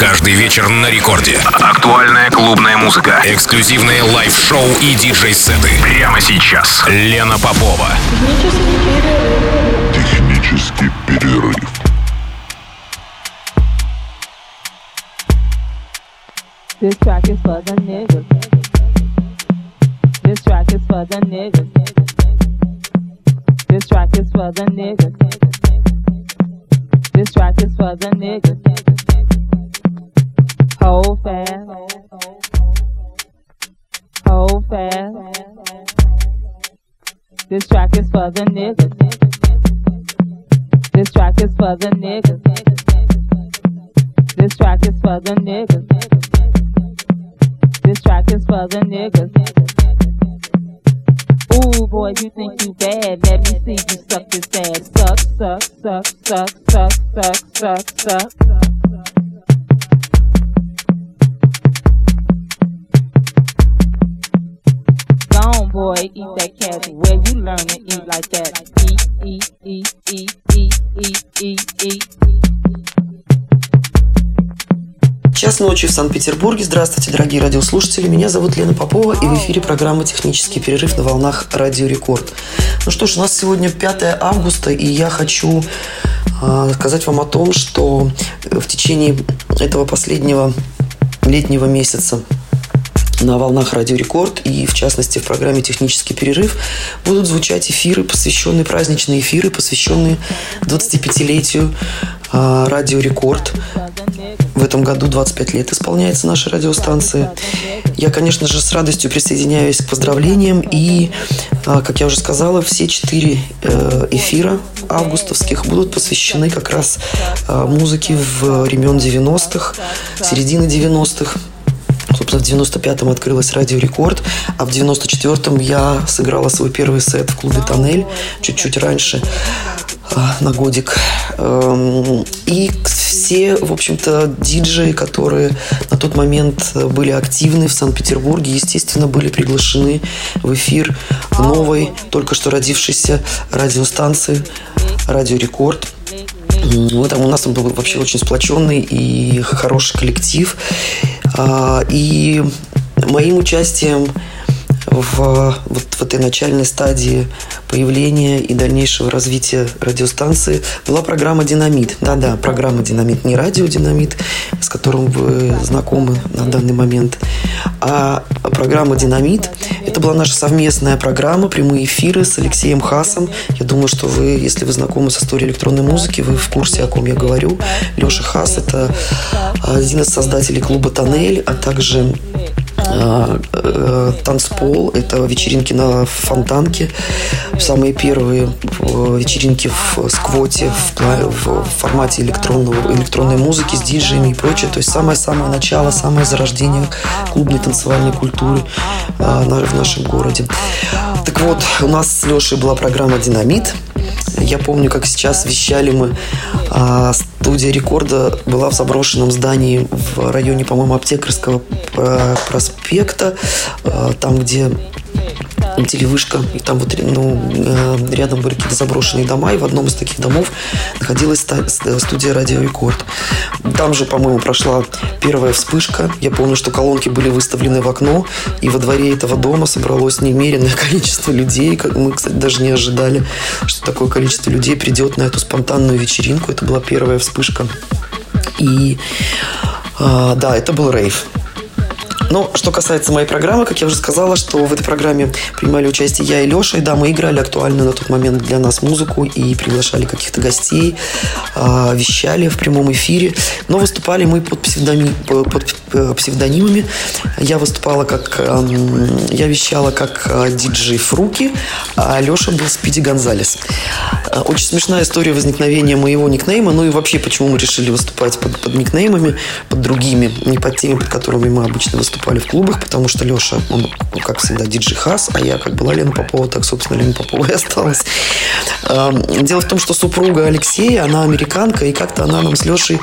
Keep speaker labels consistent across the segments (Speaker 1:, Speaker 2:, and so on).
Speaker 1: Каждый вечер на рекорде. Актуальная клубная музыка, эксклюзивные лайв-шоу и диджей-сеты. Прямо сейчас. Лена Попова.
Speaker 2: Технический перерыв.
Speaker 3: This track is for the niggas. This track is for the niggas. This track is for the niggas. This track is for the niggas. Hold fast. Hold fast. This track is for the niggas. This track is for the niggas. This track is for the niggas. This track is for the niggas. Ooh, boy, you think you bad. Let me see you suck this ass. Suck, suck, suck, suck, suck, suck, suck, suck. Gone, boy, eat that cat. Where you learn to eat like that? Eat, eat, eat.
Speaker 4: Час ночи в Санкт-Петербурге. Здравствуйте, дорогие радиослушатели. Меня зовут Лена Попова, и в эфире программа «Технический перерыв» на волнах «Радио Рекорд». Ну что ж, у нас сегодня 5 августа, и я хочу э, сказать вам о том, что в течение этого последнего летнего месяца на волнах Радио Рекорд и, в частности, в программе «Технический перерыв» будут звучать эфиры, посвященные, праздничные эфиры, посвященные 25-летию э, Радио Рекорд. В этом году 25 лет исполняется наша радиостанция. Я, конечно же, с радостью присоединяюсь к поздравлениям. И, а, как я уже сказала, все четыре э, эфира августовских будут посвящены как раз а, музыке в времен 90-х, середины 90-х. Собственно, в 95-м открылась Радио Рекорд, а в 94-м я сыграла свой первый сет в клубе «Тоннель» чуть-чуть раньше на годик. Эм, и все, в общем-то, диджеи, которые на тот момент были активны в Санкт-Петербурге, естественно, были приглашены в эфир новой, только что родившейся радиостанции «Радио Рекорд». Ну, там у нас был вообще очень сплоченный и хороший коллектив. А, и моим участием в, вот в этой начальной стадии появления и дальнейшего развития радиостанции была программа «Динамит». Да-да, программа «Динамит», не радио «Динамит», с которым вы знакомы на данный момент, а программа «Динамит». Это была наша совместная программа, прямые эфиры с Алексеем Хасом. Я думаю, что вы, если вы знакомы с историей электронной музыки, вы в курсе, о ком я говорю. Леша Хас – это один из создателей клуба «Тоннель», а также танцпол, это вечеринки на фонтанке, самые первые э, вечеринки в сквоте, в, в формате электронного, электронной музыки с диджеями и прочее. То есть самое-самое начало, самое зарождение клубной танцевальной культуры а, в нашем городе. Так вот, у нас с Лешей была программа «Динамит», я помню, как сейчас вещали мы. А, студия рекорда была в заброшенном здании в районе, по-моему, Аптекарского проспекта, а, там, где телевышка, и там вот ну, э, рядом были какие-то заброшенные дома, и в одном из таких домов находилась студия Радио Рекорд. Там же, по-моему, прошла первая вспышка. Я помню, что колонки были выставлены в окно, и во дворе этого дома собралось немеренное количество людей. Мы, кстати, даже не ожидали, что такое количество людей придет на эту спонтанную вечеринку. Это была первая вспышка. И а, да, это был рейв. Но ну, что касается моей программы, как я уже сказала, что в этой программе принимали участие я и Леша. И да, мы играли актуальную на тот момент для нас музыку и приглашали каких-то гостей, а, вещали в прямом эфире. Но выступали мы под, псевдони... под э, псевдонимами. Я выступала как... Я вещала как а, диджей Фруки, а Леша был Спиди Гонзалес. А, очень смешная история возникновения моего никнейма. Ну и вообще, почему мы решили выступать под, под никнеймами, под другими, не под теми, под которыми мы обычно выступаем выступали в клубах, потому что Леша, он, ну, как всегда, диджей Хас, а я как была Лена Попова, так, собственно, Лена Попова и осталась. Дело в том, что супруга Алексея, она американка, и как-то она нам с Лешей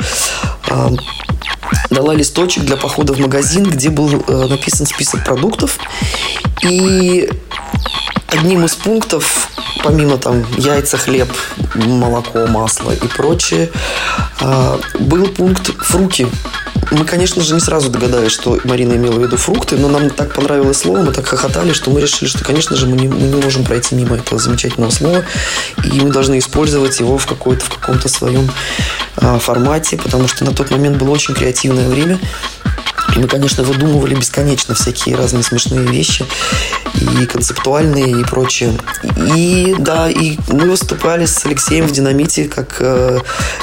Speaker 4: дала листочек для похода в магазин, где был э, написан список продуктов. И одним из пунктов, помимо там яйца, хлеб, молоко, масло и прочее, а, был пункт фруки мы, конечно же, не сразу догадались, что Марина имела в виду фрукты, но нам так понравилось слово, мы так хохотали, что мы решили, что, конечно же, мы не, мы не можем пройти мимо этого замечательного слова, и мы должны использовать его в, какой-то, в каком-то своем а, формате, потому что на тот момент было очень креативное время. И мы, конечно, выдумывали бесконечно всякие разные смешные вещи, и концептуальные, и прочее. И да, и мы выступали с Алексеем в «Динамите» как э,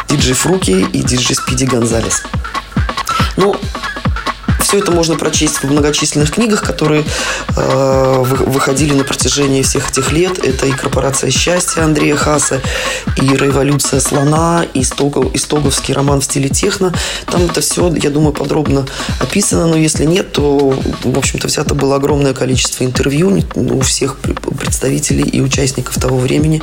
Speaker 4: диджей Фруки и диджей Спиди Гонзалес. Ну, все это можно прочесть в многочисленных книгах, которые э, выходили на протяжении всех этих лет. Это и «Корпорация счастья» Андрея Хаса, и «Революция слона», и Стогов, Истоговский роман в стиле техно. Там это все, я думаю, подробно описано, но если нет, то, в общем-то, взято было огромное количество интервью у всех представителей и участников того времени.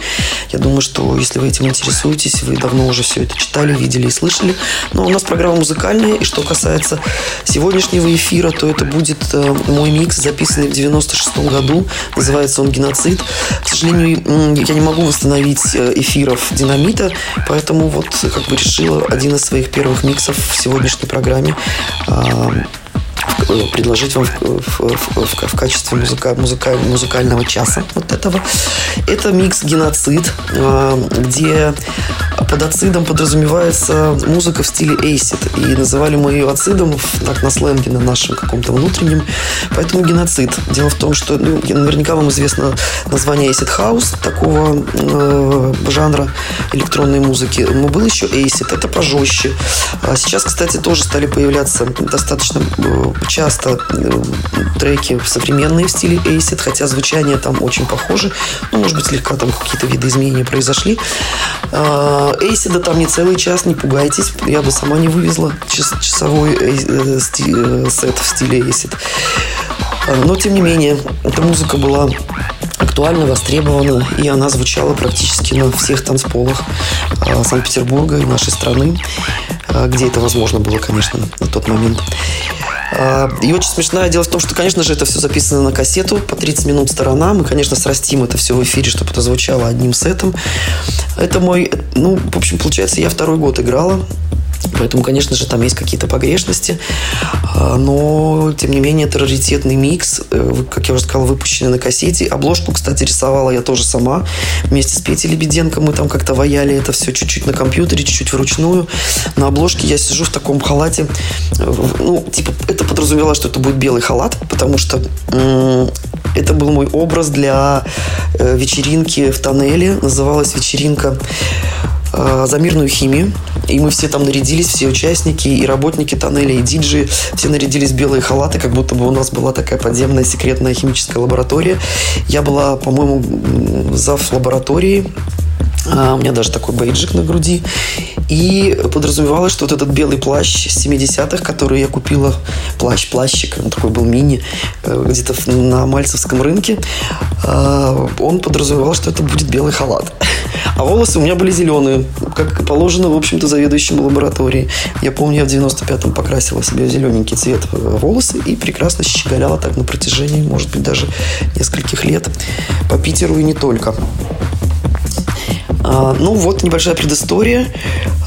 Speaker 4: Я думаю, что если вы этим интересуетесь, вы давно уже все это читали, видели и слышали. Но у нас программа музыкальная, и что касается сегодняшнего сегодняшнего эфира, то это будет э, мой микс, записанный в 96 году. Называется он «Геноцид». К сожалению, я не могу восстановить э, эфиров «Динамита», поэтому вот как бы решила один из своих первых миксов в сегодняшней программе а, предложить вам в, в, в, в качестве музыка, музыка, музыкального часа вот этого. Это микс «Геноцид», э, где под ацидом подразумевается музыка в стиле эйсид. И называли мы ее ацидом так на сленге, на нашем каком-то внутреннем. Поэтому геноцид. Дело в том, что ну, наверняка вам известно название acid house, такого э, жанра электронной музыки. Но был еще acid, это пожестче. А сейчас, кстати, тоже стали появляться достаточно э, часто э, треки современные в стиле acid, хотя звучание там очень похоже. Ну, может быть, слегка там какие-то виды изменений произошли. Acid там не целый час, не пугайтесь. Я бы сама не вывезла часовой э, сет в стиле acid. Но, тем не менее, эта музыка была актуально востребована, и она звучала практически на всех танцполах Санкт-Петербурга и нашей страны, где это возможно было, конечно, на тот момент. И очень смешное дело в том, что, конечно же, это все записано на кассету по 30 минут сторона. Мы, конечно, срастим это все в эфире, чтобы это звучало одним сетом. Это мой, ну, в общем, получается, я второй год играла Поэтому, конечно же, там есть какие-то погрешности. А, но, тем не менее, это раритетный микс. Э, как я уже сказала, выпущенный на кассете. Обложку, кстати, рисовала я тоже сама. Вместе с Петей Лебеденко мы там как-то ваяли это все чуть-чуть на компьютере, чуть-чуть вручную. На обложке я сижу в таком халате. Ну, типа, это подразумевало, что это будет белый халат, потому что это был мой образ для э, вечеринки в тоннеле. Называлась вечеринка за мирную химию. И мы все там нарядились, все участники, и работники тоннеля, и диджи, все нарядились в белые халаты, как будто бы у нас была такая подземная секретная химическая лаборатория. Я была, по-моему, зав лаборатории, у меня даже такой бейджик на груди. И подразумевалось, что вот этот белый плащ 70-х, который я купила, плащ-плащик, он такой был мини, э, где-то на Мальцевском рынке, а, он подразумевал, что это будет белый халат. А волосы у меня были зеленые, как положено, в общем-то, заведующему лаборатории. Я помню, я в 95-м покрасила себе зелененький цвет волосы и прекрасно щеголяла так на протяжении, может быть, даже нескольких лет по Питеру и не только. А, ну вот небольшая предыстория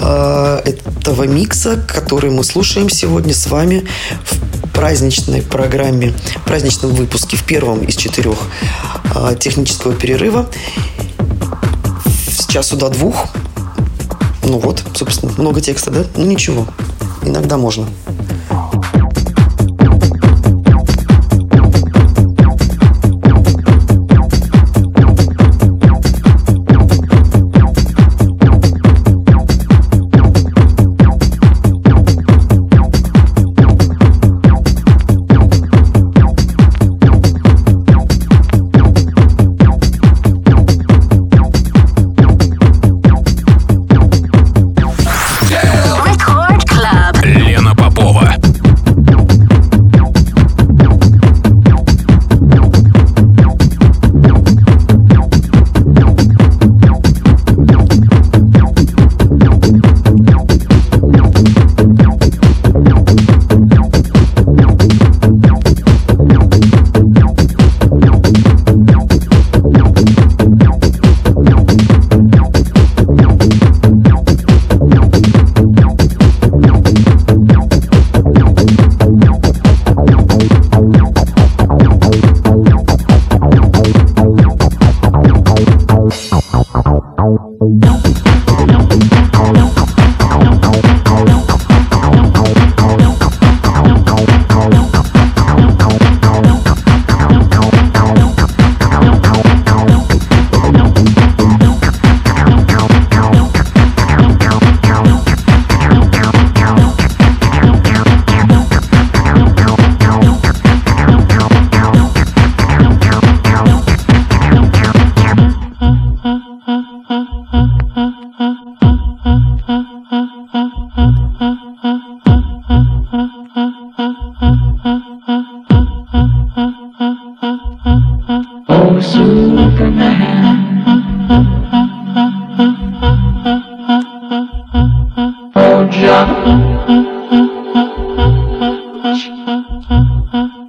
Speaker 4: а, этого микса, который мы слушаем сегодня с вами в праздничной программе, в праздничном выпуске, в первом из четырех а, технического перерыва с часу до двух. Ну вот, собственно, много текста, да? Ну ничего, иногда можно. huh?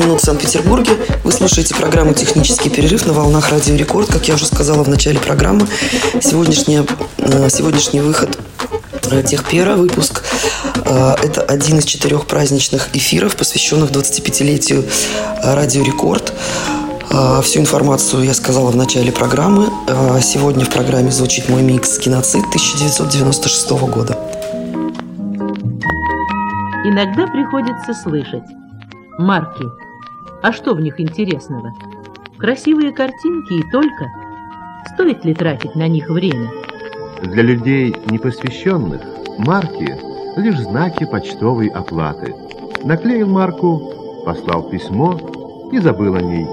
Speaker 4: Минут в Санкт-Петербурге. Вы слушаете программу «Технический перерыв» на волнах Радио Рекорд. Как я уже сказала в начале программы, сегодняшний, э, сегодняшний выход э, Техпера, выпуск. Э, это один из четырех праздничных эфиров, посвященных 25-летию Радио Рекорд. Всю информацию я сказала в начале программы. Сегодня в программе звучит мой микс «Киноцид» 1996 года.
Speaker 5: Иногда приходится слышать марки. А что в них интересного? Красивые картинки и только. Стоит ли тратить на них время?
Speaker 6: Для людей непосвященных марки – лишь знаки почтовой оплаты. Наклеил марку, послал письмо и забыл о ней.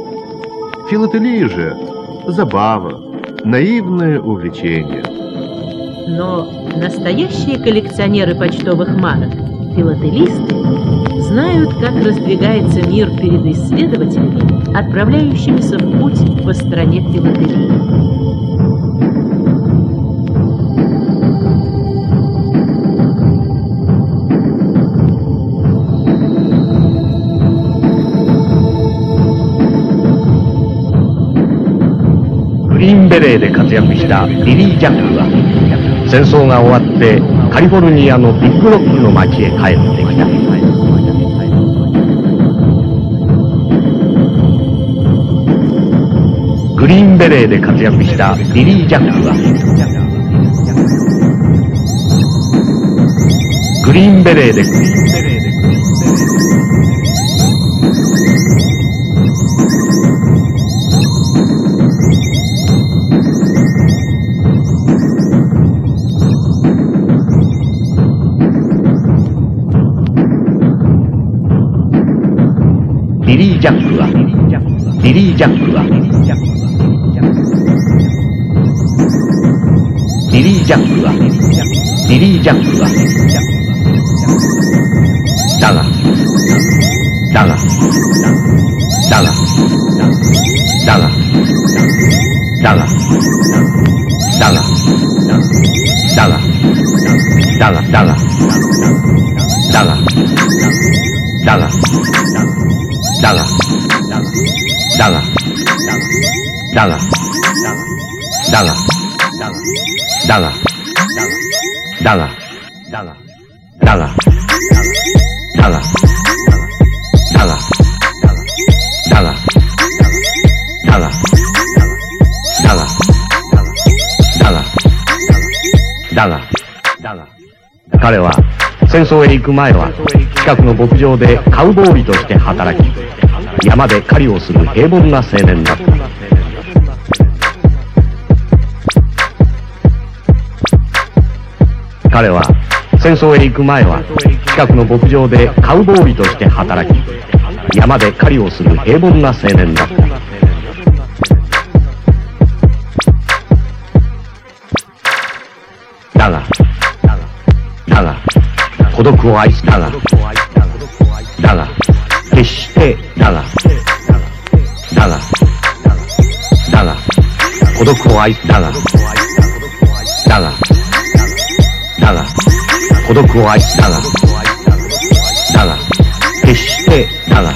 Speaker 6: Филателия же – забава, наивное увлечение.
Speaker 5: Но настоящие коллекционеры почтовых марок – филателисты знают, как раздвигается мир перед исследователями, отправляющимися в путь по стране филателии.
Speaker 7: インベレーで活躍したリリー・ジャックは戦争が終わってカリフォルニアのビッグロックの町へ帰ってきた。グリーンベレーで活躍したビリー・ジャックはグリーンベレーでリリージャックは、ビリー・ジャックは、ビリー・ジャックは、ビリー・ジャックは、だが、だが、だが、だが、だが、だが、だが、だが、だが、だが、だが、だが、 だが、だが、だが、だが、だが、だが、だが、だが、だが、だが、だが、だが、だが、だが、だが、彼は戦争へ行く前は近くの牧場でカウボーイとして働き山で狩りをする平凡な青年だった。彼は戦争へ行く前は近くの牧場でカウボーイとして働き山で狩りをする平凡な青年だった。だがだが孤独を愛したがだが決してだがだがだが孤独を愛だが孤独を愛だがだが決してだが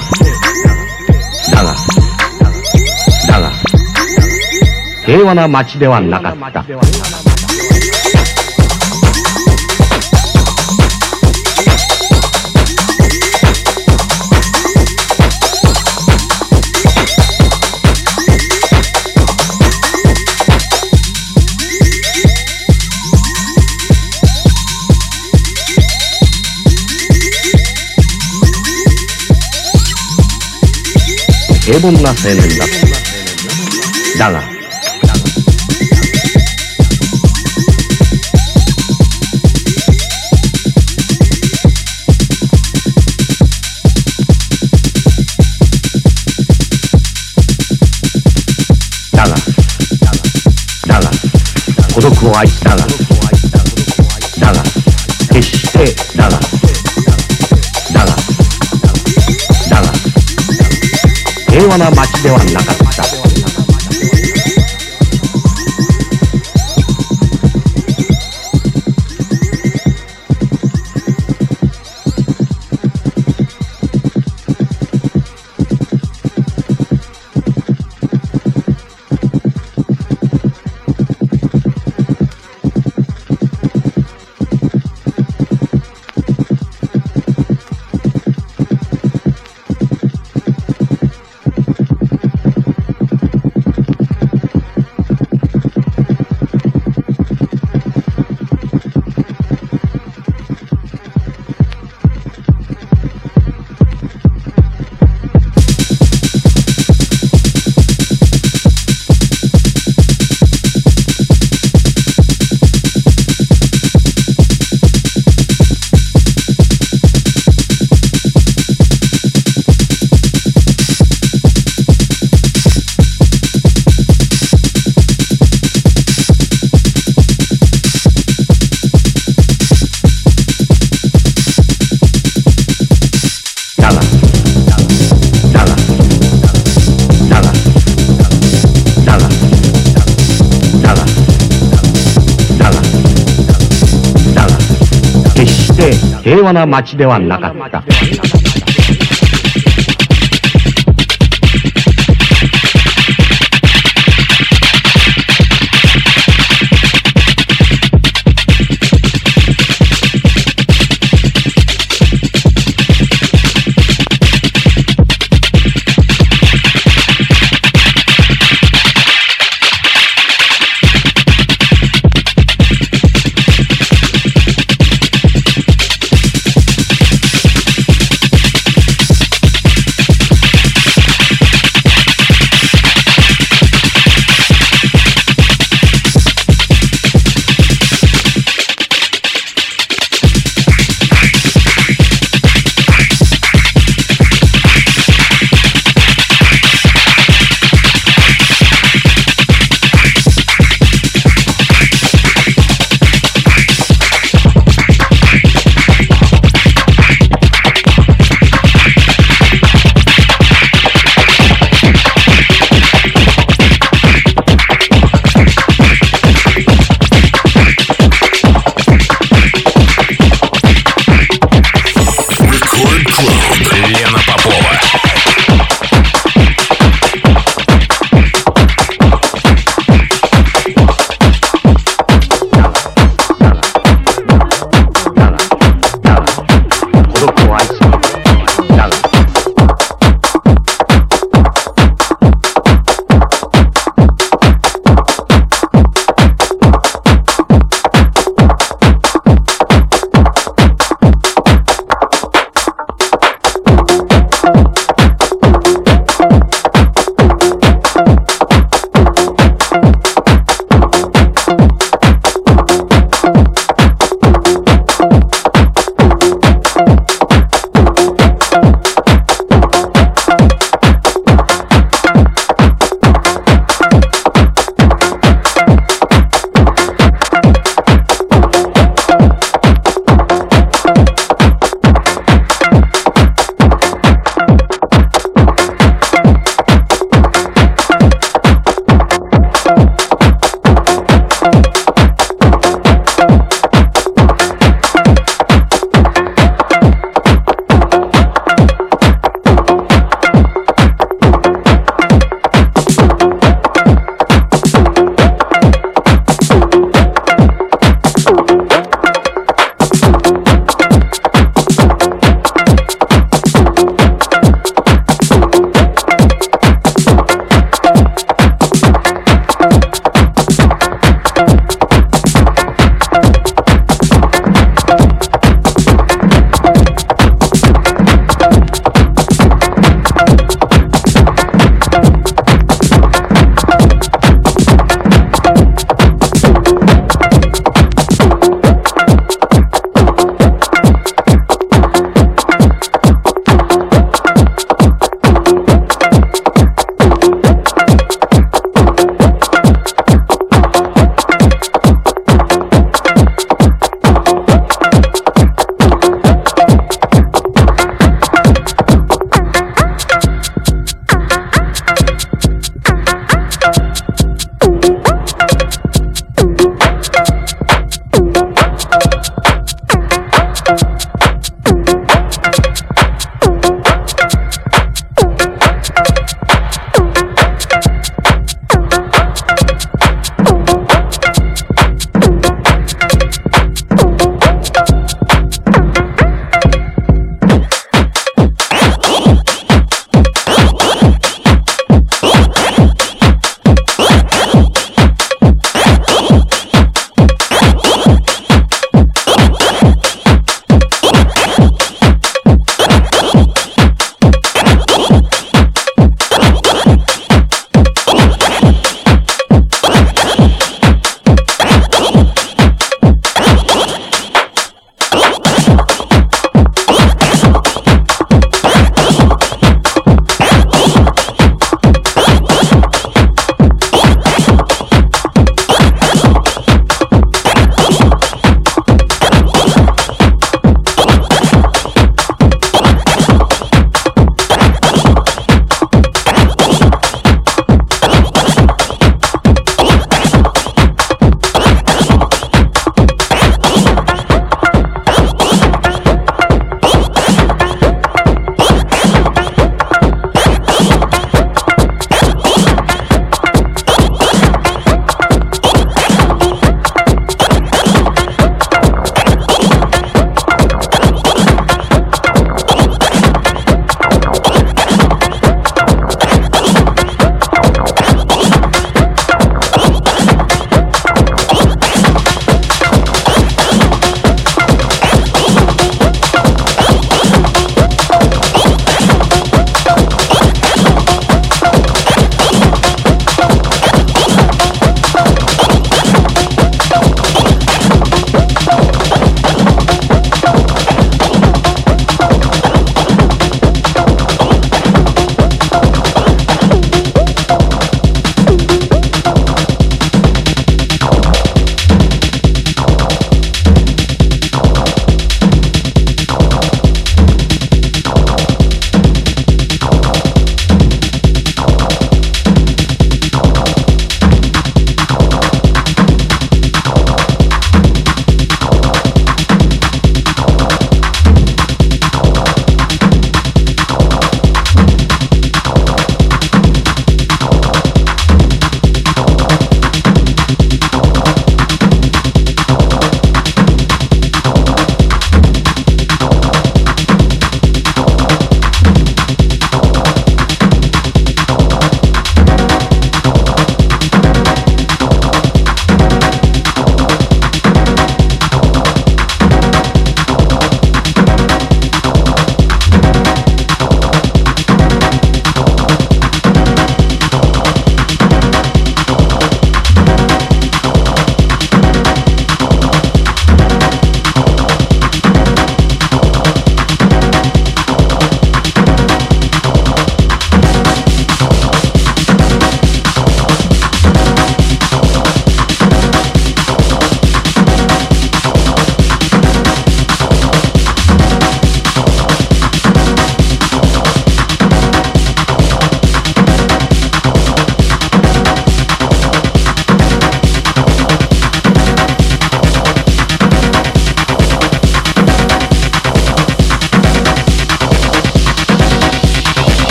Speaker 7: だがだが平和な街ではなかった。凡な青年だ？だが。だが。だが。孤独を愛したが。だが。決してだが。和な街ではなかった。平和な街ではなかった。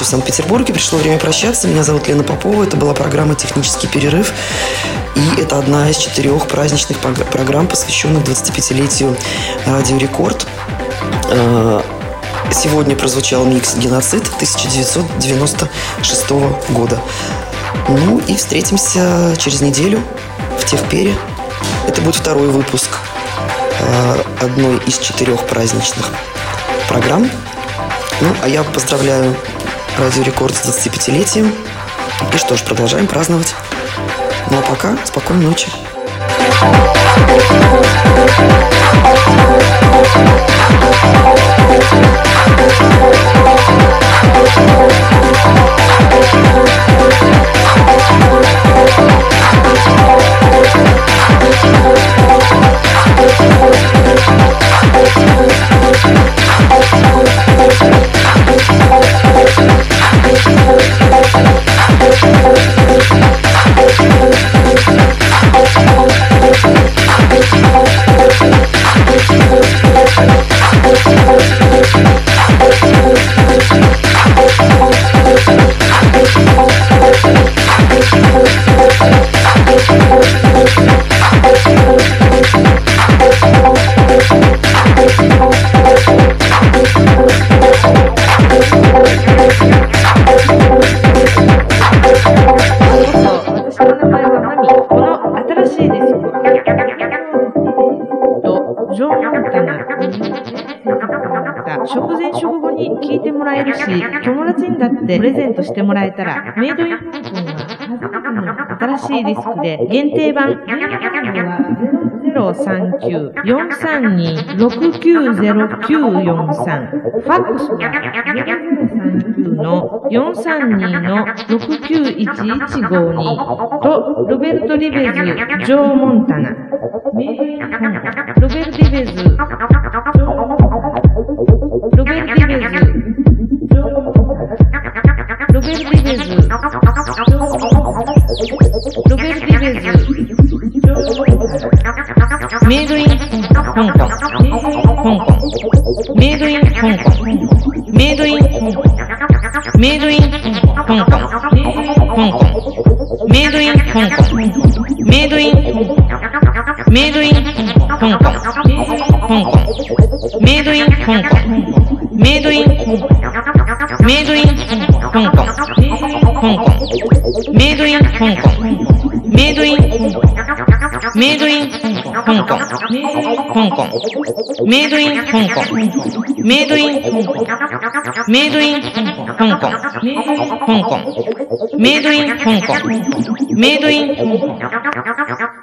Speaker 4: Ночи в Санкт-Петербурге. Пришло время прощаться. Меня зовут Лена Попова. Это была программа «Технический перерыв». И это одна из четырех праздничных программ, посвященных 25-летию Радио Рекорд. Э, сегодня прозвучал микс «Геноцид» 1996 года. Ну и встретимся через неделю в Техпере. Это будет второй выпуск э, одной из четырех праздничных программ. Ну, а я поздравляю Радио Рекорд с 25-летием. И что ж, продолжаем праздновать. Ну а пока, спокойной ночи.
Speaker 5: してもらえたら、メイドイン香港は初めての新しいリスクで、限定版、039-432-690943。ファックスは0039の432の691152と、ロベルト・リベズ、ジョー・モンタナ。ロベルト・リベズ、メイドイン香港。香港。メイドイン香港。メイドイン。メイドイン香港。香港。メイドイン香港。メイドイン。メイドイン香港。香港。メイドイン香港。メイドイン。メイドイン香港。香港。メイドイン香港。メイドインメイドイン香港。香港。メイドイン香港。メイドイン香港。メイドイン香港。香港。メイドイン香港。メイドイン香港。